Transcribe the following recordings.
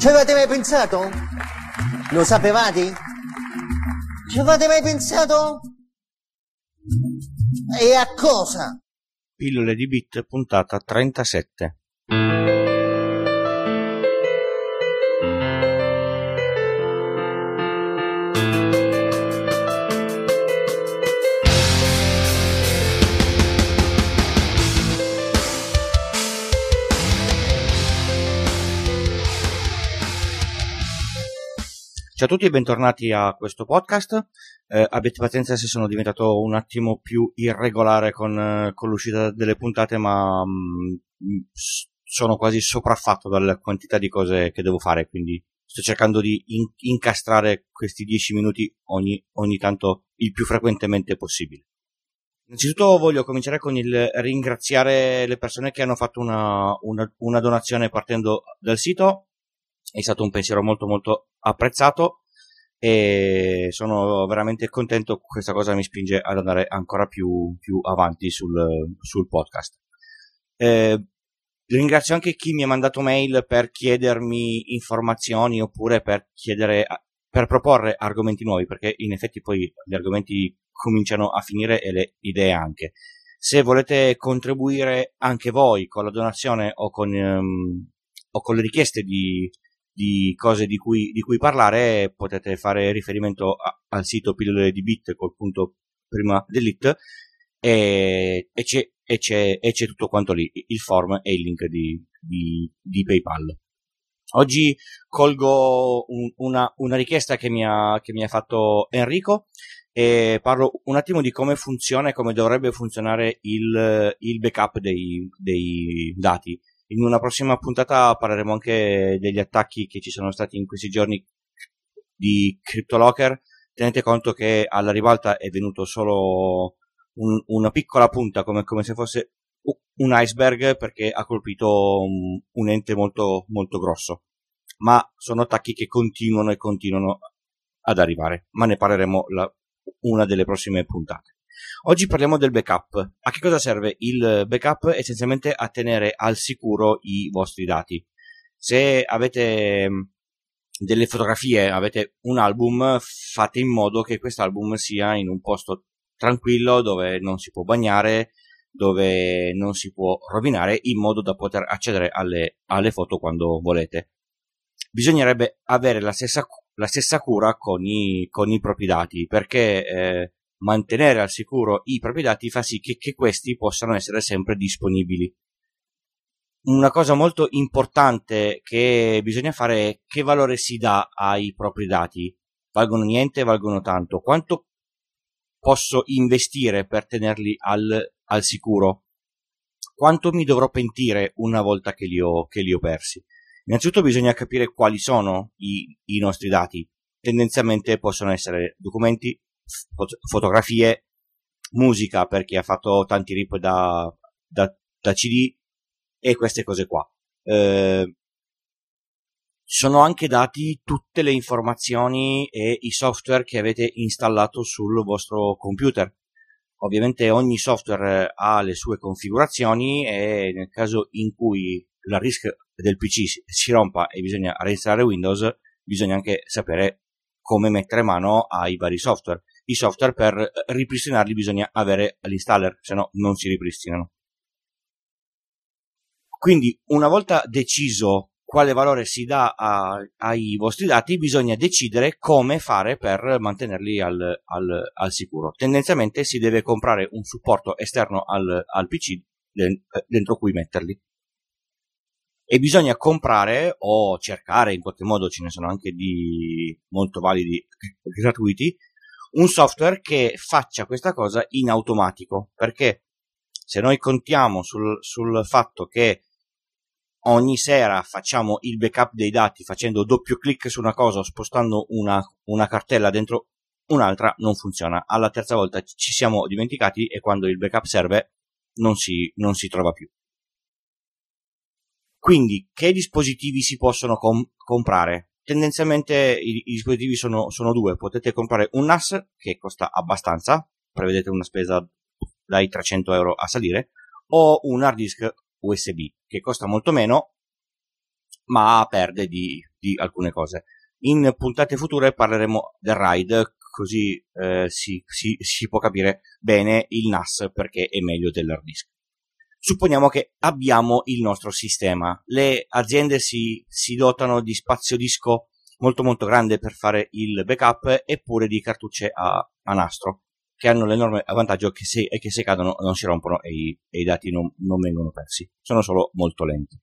Ci avete mai pensato? Lo sapevate? Ci avete mai pensato? E a cosa? Pillole di Bit puntata 37. Ciao a tutti e bentornati a questo podcast. Eh, abbiate pazienza se sono diventato un attimo più irregolare con, eh, con l'uscita delle puntate, ma mh, mm, sono quasi sopraffatto dalla quantità di cose che devo fare, quindi sto cercando di in- incastrare questi 10 minuti ogni, ogni tanto il più frequentemente possibile. Innanzitutto voglio cominciare con il ringraziare le persone che hanno fatto una, una, una donazione partendo dal sito è stato un pensiero molto molto apprezzato e sono veramente contento, questa cosa mi spinge ad andare ancora più, più avanti sul, sul podcast. Eh, ringrazio anche chi mi ha mandato mail per chiedermi informazioni oppure per chiedere, per proporre argomenti nuovi, perché in effetti poi gli argomenti cominciano a finire e le idee anche. Se volete contribuire anche voi con la donazione o con, um, o con le richieste di, di cose di cui, di cui parlare, potete fare riferimento a, al sito pillole di bit col punto prima dell'it e, e, c'è, e, c'è, e c'è tutto quanto lì, il form e il link di, di, di PayPal. Oggi colgo un, una, una, richiesta che mi, ha, che mi ha fatto Enrico e parlo un attimo di come funziona e come dovrebbe funzionare il, il backup dei, dei dati. In una prossima puntata parleremo anche degli attacchi che ci sono stati in questi giorni di CryptoLocker. Tenete conto che alla ribalta è venuto solo un, una piccola punta, come, come, se fosse un iceberg, perché ha colpito un, ente molto, molto grosso. Ma sono attacchi che continuano e continuano ad arrivare. Ma ne parleremo la, una delle prossime puntate. Oggi parliamo del backup. A che cosa serve il backup? Essenzialmente a tenere al sicuro i vostri dati. Se avete mm, delle fotografie, avete un album, fate in modo che quest'album sia in un posto tranquillo dove non si può bagnare, dove non si può rovinare, in modo da poter accedere alle, alle foto quando volete. Bisognerebbe avere la stessa, la stessa cura con i, con i propri dati, perché eh, mantenere al sicuro i propri dati fa sì che, che questi possano essere sempre disponibili. Una cosa molto importante che bisogna fare è che valore si dà ai propri dati. Valgono niente, valgono tanto. Quanto posso investire per tenerli al, al sicuro? Quanto mi dovrò pentire una volta che li ho, che li ho persi? Innanzitutto bisogna capire quali sono i, i nostri dati. Tendenzialmente possono essere documenti, fot- fotografie, musica perché ha fatto tanti rip da, da, da CD e queste cose qua. Eh, sono anche dati tutte le informazioni e i software che avete installato sul vostro computer. Ovviamente ogni software ha le sue configurazioni e nel caso in cui la risk del PC si rompa e bisogna reinstallare Windows, bisogna anche sapere come mettere mano ai vari software i software per eh, ripristinarli bisogna avere l'installer, se no non si ripristinano. Quindi una volta deciso quale valore si dà a, ai vostri dati, bisogna decidere come fare per mantenerli al, al, al, sicuro. Tendenzialmente si deve comprare un supporto esterno al, al PC dentro cui metterli. E bisogna comprare o cercare, in qualche modo ce ne sono anche di molto validi gratuiti, un software che faccia questa cosa in automatico, perché se noi contiamo sul, sul fatto che ogni sera facciamo il backup dei dati facendo doppio clic su una cosa o spostando una, una cartella dentro un'altra, non funziona. Alla terza volta ci siamo dimenticati e quando il backup serve non si, non si trova più. Quindi, che dispositivi si possono com- comprare? Tendenzialmente i, i dispositivi sono, sono, due. Potete comprare un NAS che costa abbastanza, prevedete una spesa dai 300 euro a salire, o un hard disk USB che costa molto meno, ma perde di, di alcune cose. In puntate future parleremo del RAID, così eh, si, si, si, può capire bene il NAS perché è meglio dell'hard disk. Supponiamo che abbiamo il nostro sistema. Le aziende si, si dotano di spazio disco molto molto grande per fare il backup eppure di cartucce a, a nastro che hanno l'enorme vantaggio che se, che se cadono non si rompono e i, e i dati non, non vengono persi, sono solo molto lenti.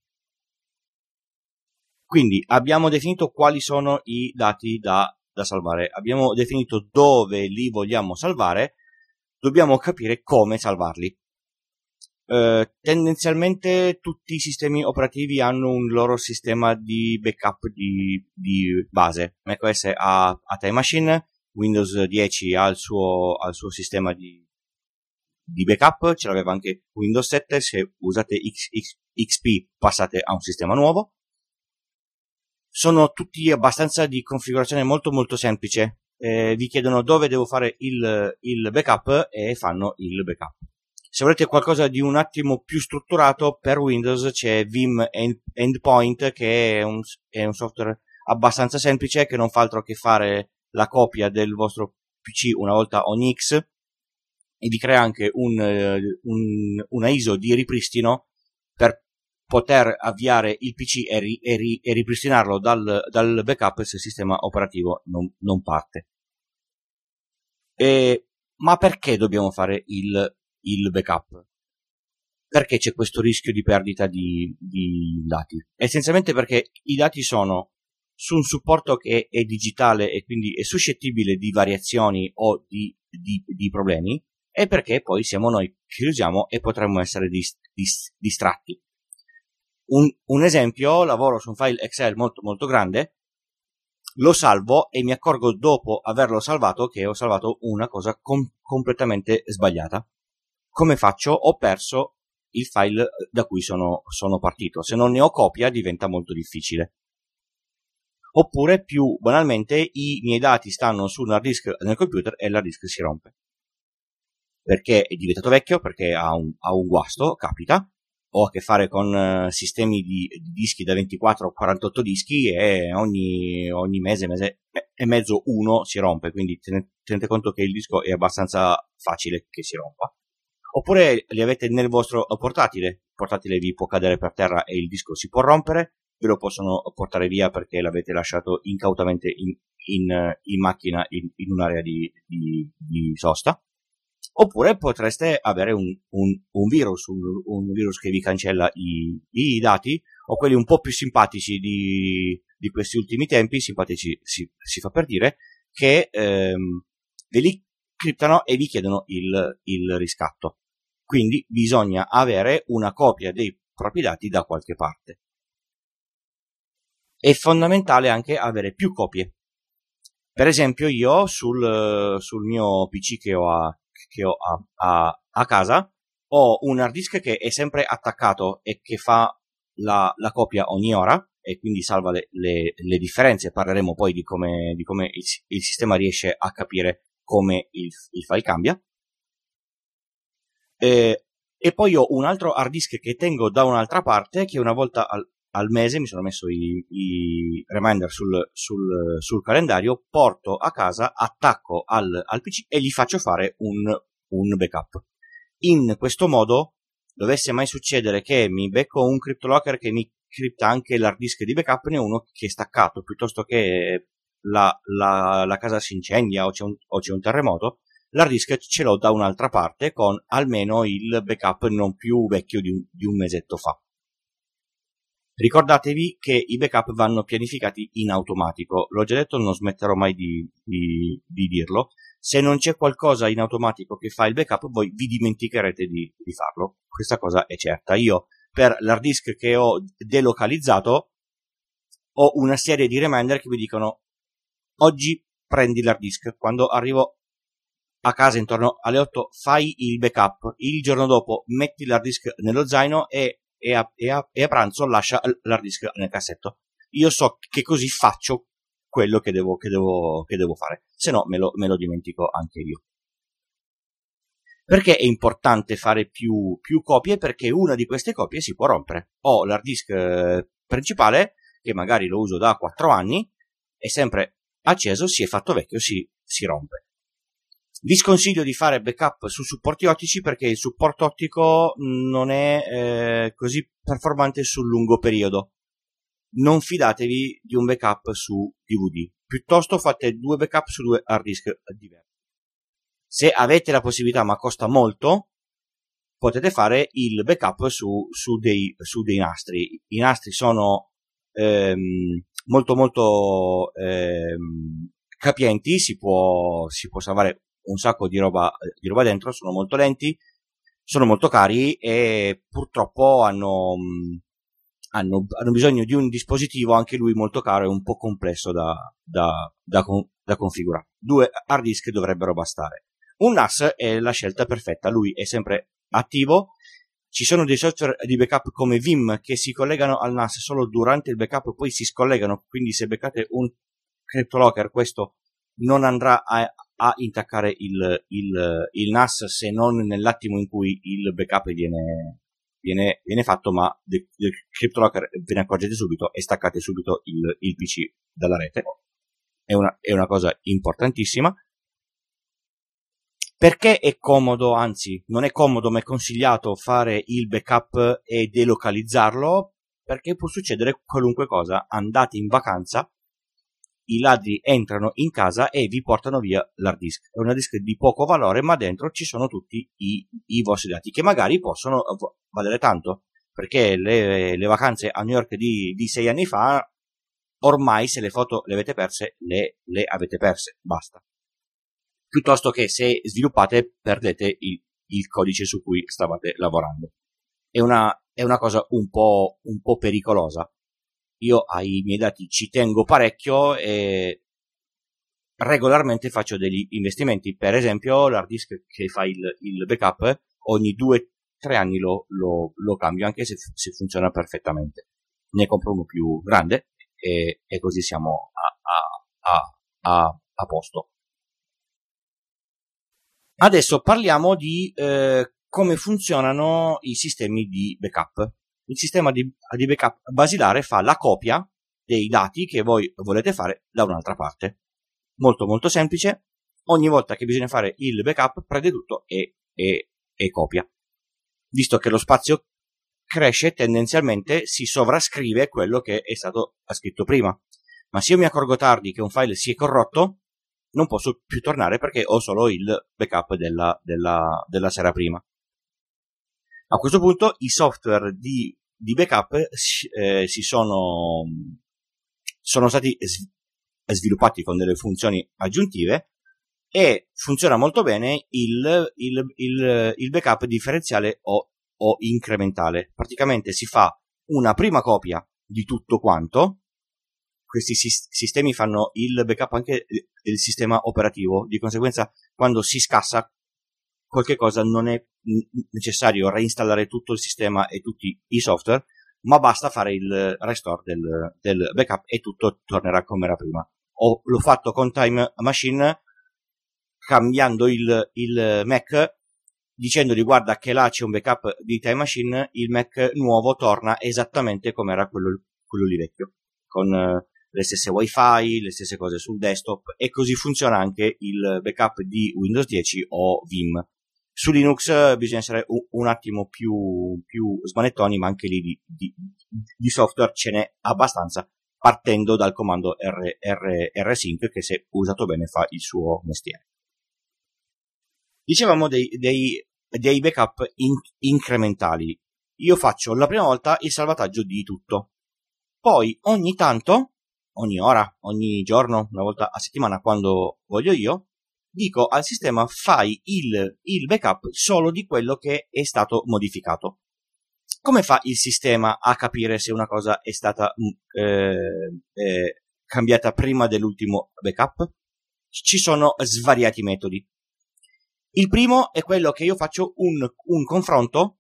Quindi abbiamo definito quali sono i dati da, da salvare, abbiamo definito dove li vogliamo salvare, dobbiamo capire come salvarli. Uh, tendenzialmente tutti i sistemi operativi hanno un loro sistema di backup di, di base. macOS ha, ha Time Machine, Windows 10 ha il suo, ha il suo sistema di, di, backup, ce l'aveva anche Windows 7, se usate X, X, XP passate a un sistema nuovo. Sono tutti abbastanza di configurazione molto molto semplice, eh, vi chiedono dove devo fare il, il backup e fanno il backup. Se volete qualcosa di un attimo più strutturato, per Windows c'è Vim Endpoint che è un, è un software abbastanza semplice che non fa altro che fare la copia del vostro PC una volta ogni X e vi crea anche un, eh, un, una ISO di ripristino per poter avviare il PC e, ri, e, ri, e ripristinarlo dal, dal, backup se il sistema operativo non, non parte. E, ma perché dobbiamo fare il, il backup? Perché c'è questo rischio di perdita di, di dati? Essenzialmente perché i dati sono su un supporto che è digitale e quindi è suscettibile di variazioni o di, di, di problemi, è perché poi siamo noi che li usiamo e potremmo essere dist, dist, distratti. Un, un, esempio, lavoro su un file Excel molto molto grande, lo salvo e mi accorgo dopo averlo salvato che ho salvato una cosa com- completamente sbagliata. Come faccio? Ho perso il file da cui sono, sono partito. Se non ne ho copia diventa molto difficile oppure più banalmente i miei dati stanno su un hard disk nel computer e l'hard disk si rompe. Perché è diventato vecchio, perché ha un, ha un guasto, capita, ho a che fare con uh, sistemi di, di, dischi da 24 o 48 dischi e ogni, ogni, mese, mese e mezzo uno si rompe, quindi tenete conto che il disco è abbastanza facile che si rompa. Oppure li avete nel vostro portatile, il portatile vi può cadere per terra e il disco si può rompere, ve lo possono portare via perché l'avete lasciato incautamente in, in, in macchina in, in un'area di, di, di, sosta. Oppure potreste avere un, un, un virus, un, un, virus che vi cancella i, i, dati, o quelli un po' più simpatici di, di questi ultimi tempi, simpatici si, si fa per dire, che ehm, ve li criptano e vi chiedono il, il riscatto. Quindi bisogna avere una copia dei propri dati da qualche parte è fondamentale anche avere più copie. Per esempio, io sul, sul mio PC che ho, a, che ho a, a, a, casa ho un hard disk che è sempre attaccato e che fa la, la copia ogni ora e quindi salva le, le, le differenze. Parleremo poi di come, di come il, il, sistema riesce a capire come il, il file cambia. E, e poi ho un altro hard disk che tengo da un'altra parte che una volta al, al mese mi sono messo i, i reminder sul, sul, sul, calendario, porto a casa, attacco al, al PC e gli faccio fare un, un backup. In questo modo, dovesse mai succedere che mi becco un CryptoLocker che mi cripta anche l'hard disk di backup, ne uno che è staccato, piuttosto che la, la, la casa si incendia o c'è, un, o c'è un terremoto, l'hard disk ce l'ho da un'altra parte con almeno il backup non più vecchio di un, di un mesetto fa. Ricordatevi che i backup vanno pianificati in automatico. L'ho già detto, non smetterò mai di, di, di dirlo. Se non c'è qualcosa in automatico che fa il backup, voi vi dimenticherete di, di farlo. Questa cosa è certa. Io, per l'hard disk che ho delocalizzato, ho una serie di reminder che mi dicono oggi prendi l'hard disk. Quando arrivo a casa intorno alle 8 fai il backup. Il giorno dopo metti l'hard disk nello zaino e e a, e a, e a pranzo lascia l'hard disk nel cassetto. Io so che così faccio quello che devo, che devo, che devo fare, se no me lo, me lo dimentico anche io. Perché è importante fare più, più, copie? Perché una di queste copie si può rompere. Ho l'hard disk eh, principale che magari lo uso da 4 anni, è sempre acceso, si è fatto vecchio, si, si rompe. Vi sconsiglio di fare backup su supporti ottici perché il supporto ottico non è eh, così performante sul lungo periodo. Non fidatevi di un backup su DVD. Piuttosto fate due backup su due hard disk diversi. Se avete la possibilità, ma costa molto, potete fare il backup su, su, dei, su dei, nastri. I nastri sono ehm, molto molto ehm, capienti, si può, si può salvare un sacco di roba, di roba dentro, sono molto lenti, sono molto cari e purtroppo hanno, hanno, hanno, bisogno di un dispositivo anche lui molto caro e un po' complesso da, da, da, da configurare. Due hard disk dovrebbero bastare. Un NAS è la scelta perfetta, lui è sempre attivo. Ci sono dei software di backup come Vim che si collegano al NAS solo durante il backup, poi si scollegano, quindi se beccate un CryptoLocker questo non andrà a, a intaccare il, il, il, NAS se non nell'attimo in cui il backup viene, viene, viene fatto, ma del, CryptoLocker ve ne accorgete subito e staccate subito il, il PC dalla rete. È una, è una cosa importantissima. Perché è comodo, anzi non è comodo ma è consigliato fare il backup e delocalizzarlo? Perché può succedere qualunque cosa. Andate in vacanza, i ladri entrano in casa e vi portano via l'hard disk. È un hard disk di poco valore ma dentro ci sono tutti i, i vostri dati che magari possono valere tanto. Perché le, le vacanze a New York di, di sei anni fa ormai se le foto le avete perse, le, le avete perse, basta piuttosto che se sviluppate perdete il, il codice su cui stavate lavorando. È una, è una cosa un po', un po' pericolosa. Io ai miei dati ci tengo parecchio e regolarmente faccio degli investimenti. Per esempio, l'hard disk che fa il, il backup ogni due tre anni lo, lo, lo cambio, anche se, se, funziona perfettamente. Ne compro uno più grande e, e così siamo a, a, a, a posto. Adesso parliamo di eh, come funzionano i sistemi di backup. Il sistema di, di, backup basilare fa la copia dei dati che voi volete fare da un'altra parte. Molto molto semplice. Ogni volta che bisogna fare il backup prende tutto e, e, e copia. Visto che lo spazio cresce, tendenzialmente si sovrascrive quello che è stato scritto prima. Ma se io mi accorgo tardi che un file si è corrotto, non posso più tornare perché ho solo il backup della, della, della sera prima. A questo punto i software di, di backup eh, si sono, sono stati sviluppati con delle funzioni aggiuntive e funziona molto bene il, il, il, il backup differenziale o, o incrementale. Praticamente si fa una prima copia di tutto quanto questi sistemi fanno il backup anche del sistema operativo, di conseguenza quando si scassa qualche cosa non è necessario reinstallare tutto il sistema e tutti i software, ma basta fare il restore del, del backup e tutto tornerà come era prima. Ho, l'ho fatto con Time Machine cambiando il, il Mac dicendogli guarda che là c'è un backup di Time Machine, il Mac nuovo torna esattamente come era quello, quello lì vecchio, con le stesse wifi, le stesse cose sul desktop e così funziona anche il backup di Windows 10 o Vim. Su Linux eh, bisogna essere un, attimo più, più, smanettoni, ma anche lì di, di, di, software ce n'è abbastanza partendo dal comando R, R, rsync che se usato bene fa il suo mestiere. Dicevamo dei, dei, dei backup in, incrementali. Io faccio la prima volta il salvataggio di tutto. Poi ogni tanto ogni ora, ogni giorno, una volta a settimana quando voglio io, dico al sistema fai il, il backup solo di quello che è stato modificato. Come fa il sistema a capire se una cosa è stata mm, eh, eh, cambiata prima dell'ultimo backup? Ci sono svariati metodi. Il primo è quello che io faccio un, un confronto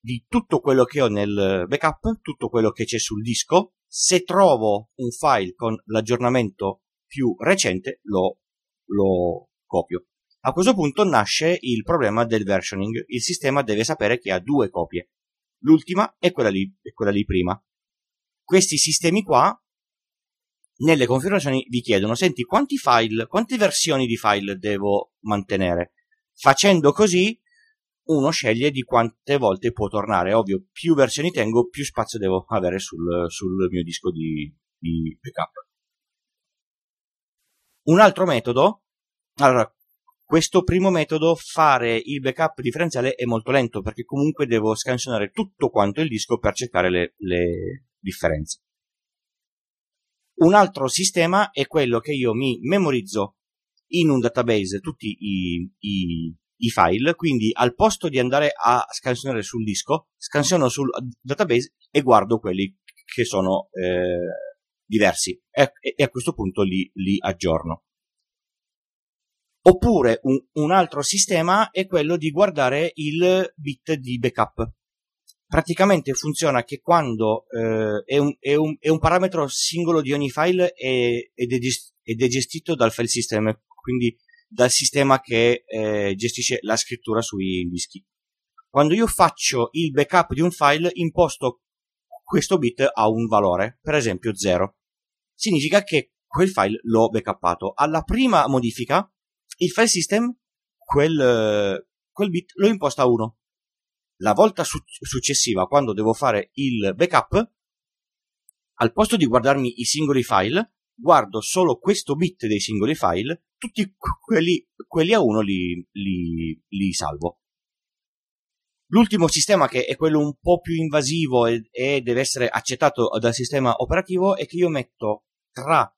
di tutto quello che ho nel backup, tutto quello che c'è sul disco, se trovo un file con l'aggiornamento più recente lo, lo copio. A questo punto nasce il problema del versioning. Il sistema deve sapere che ha due copie. L'ultima è quella lì, è quella lì prima. questi sistemi qua nelle configurazioni vi chiedono senti quanti file, quante versioni di file devo mantenere. Facendo così uno sceglie di quante volte può tornare. Ovvio, più versioni tengo, più spazio devo avere sul, sul mio disco di, di backup. Un altro metodo, allora, questo primo metodo, fare il backup differenziale è molto lento perché comunque devo scansionare tutto quanto il disco per cercare le, le differenze. Un altro sistema è quello che io mi memorizzo in un database tutti i, i, i file, quindi al posto di andare a scansionare sul disco, scansiono sul database e guardo quelli che sono eh, diversi e, e, a questo punto li, li aggiorno. Oppure un, un, altro sistema è quello di guardare il bit di backup. Praticamente funziona che quando eh, è, un, è, un, è, un, parametro singolo di ogni file è, ed, è, gestito dal file system, quindi dal sistema che eh, gestisce la scrittura sui dischi. Quando io faccio il backup di un file, imposto questo bit a un valore, per esempio 0. Significa che quel file l'ho backuppato. Alla prima modifica, il file system quel, quel bit lo imposta a 1. La volta su- successiva, quando devo fare il backup, al posto di guardarmi i singoli file, guardo solo questo bit dei singoli file, tutti quelli, quelli a uno li, li, li, salvo. L'ultimo sistema, che è quello un po' più invasivo e, e deve essere accettato dal sistema operativo, è che io metto tra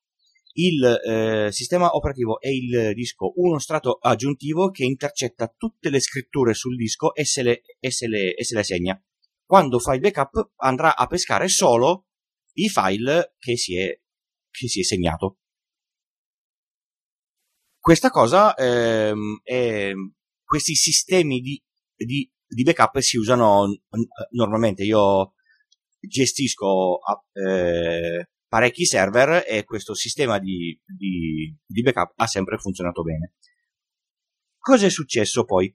il eh, sistema operativo e il disco uno strato aggiuntivo che intercetta tutte le scritture sul disco e se le, e se le, e se le segna. Quando fa il backup andrà a pescare solo i file che si è che si è segnato. Questa cosa, ehm, è, questi sistemi di, di, di, backup si usano normalmente. Io gestisco eh, parecchi server e questo sistema di, di, di backup ha sempre funzionato bene. Cosa è successo poi?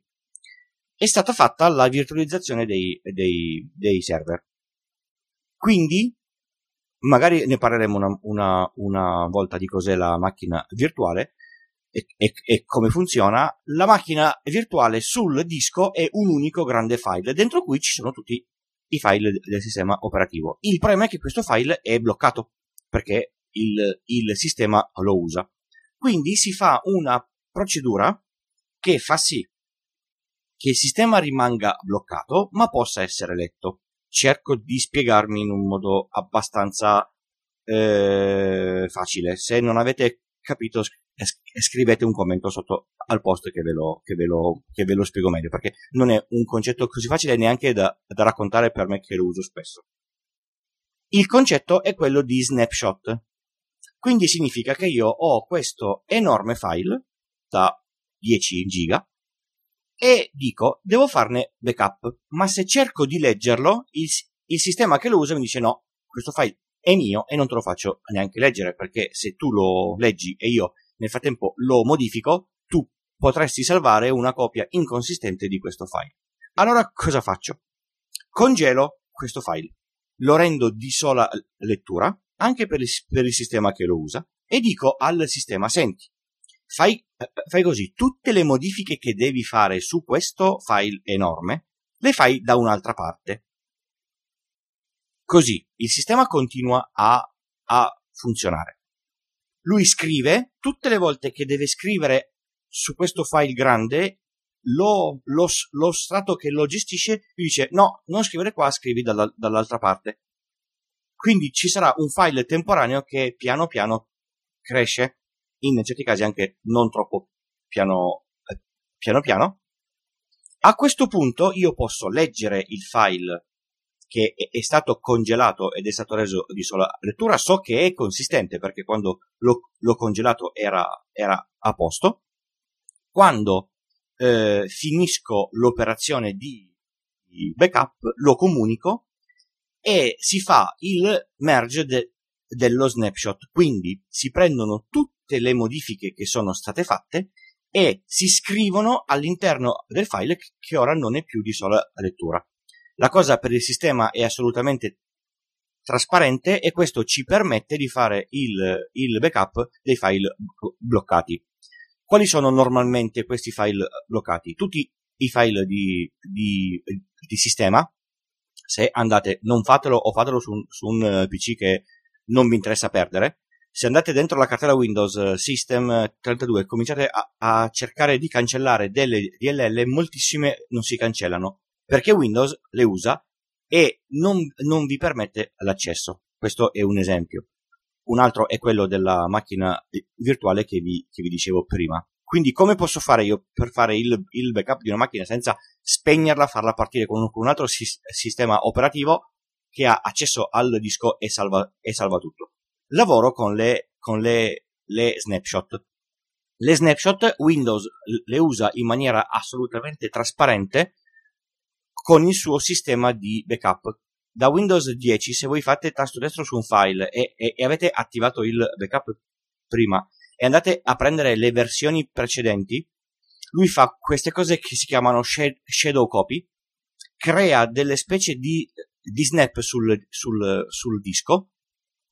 È stata fatta la virtualizzazione dei, dei, dei server. Quindi magari ne parleremo una, una, una volta di cos'è la macchina virtuale e, e, e, come funziona. La macchina virtuale sul disco è un unico grande file dentro cui ci sono tutti i file del sistema operativo. Il problema è che questo file è bloccato perché il, il sistema lo usa. Quindi si fa una procedura che fa sì che il sistema rimanga bloccato ma possa essere letto cerco di spiegarmi in un modo abbastanza eh, facile. Se non avete capito, scrivete un commento sotto al post che ve, lo, che, ve lo, che ve lo spiego meglio, perché non è un concetto così facile neanche da, da raccontare per me che lo uso spesso. Il concetto è quello di snapshot. Quindi significa che io ho questo enorme file da 10 giga e dico devo farne backup, ma se cerco di leggerlo, il, il sistema che lo usa mi dice no, questo file è mio e non te lo faccio neanche leggere perché se tu lo leggi e io nel frattempo lo modifico, tu potresti salvare una copia inconsistente di questo file. Allora cosa faccio? Congelo questo file, lo rendo di sola lettura anche per il, per il sistema che lo usa e dico al sistema senti, fai, fai così, tutte le modifiche che devi fare su questo file enorme, le fai da un'altra parte. Così il sistema continua a, a funzionare. Lui scrive tutte le volte che deve scrivere su questo file grande, lo, lo, lo strato che lo gestisce gli dice no, non scrivere qua, scrivi dalla, dall'altra parte. Quindi ci sarà un file temporaneo che piano piano cresce in certi casi anche non troppo piano, eh, piano piano. A questo punto io posso leggere il file che è, stato congelato ed è stato reso di sola lettura, so che è consistente perché quando l'ho, l'ho congelato era, era, a posto. Quando eh, finisco l'operazione di, backup, lo comunico e si fa il merge de, dello snapshot. Quindi si prendono tutte le modifiche che sono state fatte e si scrivono all'interno del file che ora non è più di sola lettura. La cosa per il sistema è assolutamente trasparente e questo ci permette di fare il, il backup dei file bloccati. Quali sono normalmente questi file bloccati? Tutti i file di, di, di sistema, se andate, non fatelo o fatelo su, su un PC che non vi interessa perdere, se andate dentro la cartella Windows eh, System 32 e cominciate a, a, cercare di cancellare delle DLL, moltissime non si cancellano perché Windows le usa e non, non vi permette l'accesso. Questo è un esempio. Un altro è quello della macchina virtuale che vi, che vi dicevo prima. Quindi come posso fare io per fare il, il backup di una macchina senza spegnerla, farla partire con un, con un altro si, sistema operativo che ha accesso al disco e salva, e salva tutto? lavoro con le, con le, le snapshot. Le snapshot Windows le usa in maniera assolutamente trasparente con il suo sistema di backup. Da Windows 10, se voi fate tasto destro su un file e, e, e avete attivato il backup prima e andate a prendere le versioni precedenti, lui fa queste cose che si chiamano shadow copy, crea delle specie di, di snap sul, sul, sul disco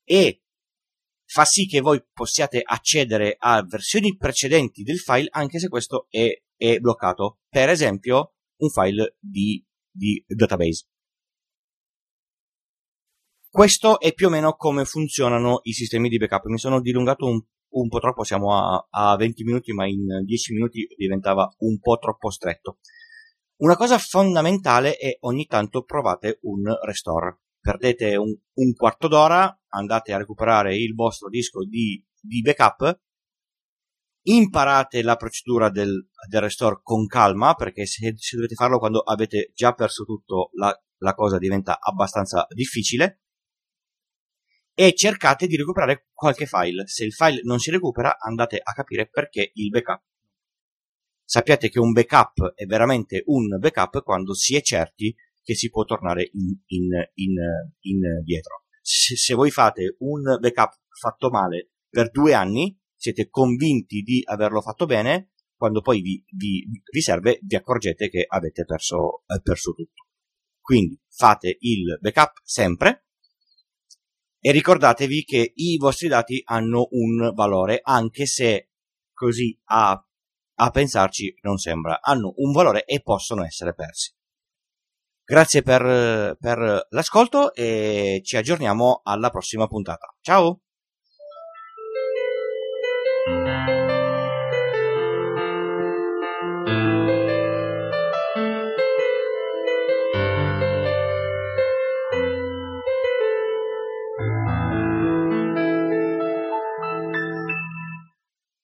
e fa sì che voi possiate accedere a versioni precedenti del file anche se questo è, è bloccato. Per esempio, un file di, di database. Questo è più o meno come funzionano i sistemi di backup. Mi sono dilungato un, un po' troppo, siamo a, a 20 minuti, ma in 10 minuti diventava un po' troppo stretto. Una cosa fondamentale è ogni tanto provate un restore perdete un, un quarto d'ora, andate a recuperare il vostro disco di, di backup, imparate la procedura del, del, restore con calma, perché se, se, dovete farlo quando avete già perso tutto, la, la cosa diventa abbastanza difficile. E cercate di recuperare qualche file. Se il file non si recupera, andate a capire perché il backup. Sappiate che un backup è veramente un backup quando si è certi che si può tornare in, in, in, indietro. Se, se voi fate un backup fatto male per due anni, siete convinti di averlo fatto bene, quando poi vi, vi, vi serve vi accorgete che avete perso, eh, perso tutto. Quindi fate il backup sempre e ricordatevi che i vostri dati hanno un valore, anche se così a, a pensarci non sembra, hanno un valore e possono essere persi. Grazie per, per l'ascolto e ci aggiorniamo alla prossima puntata. Ciao!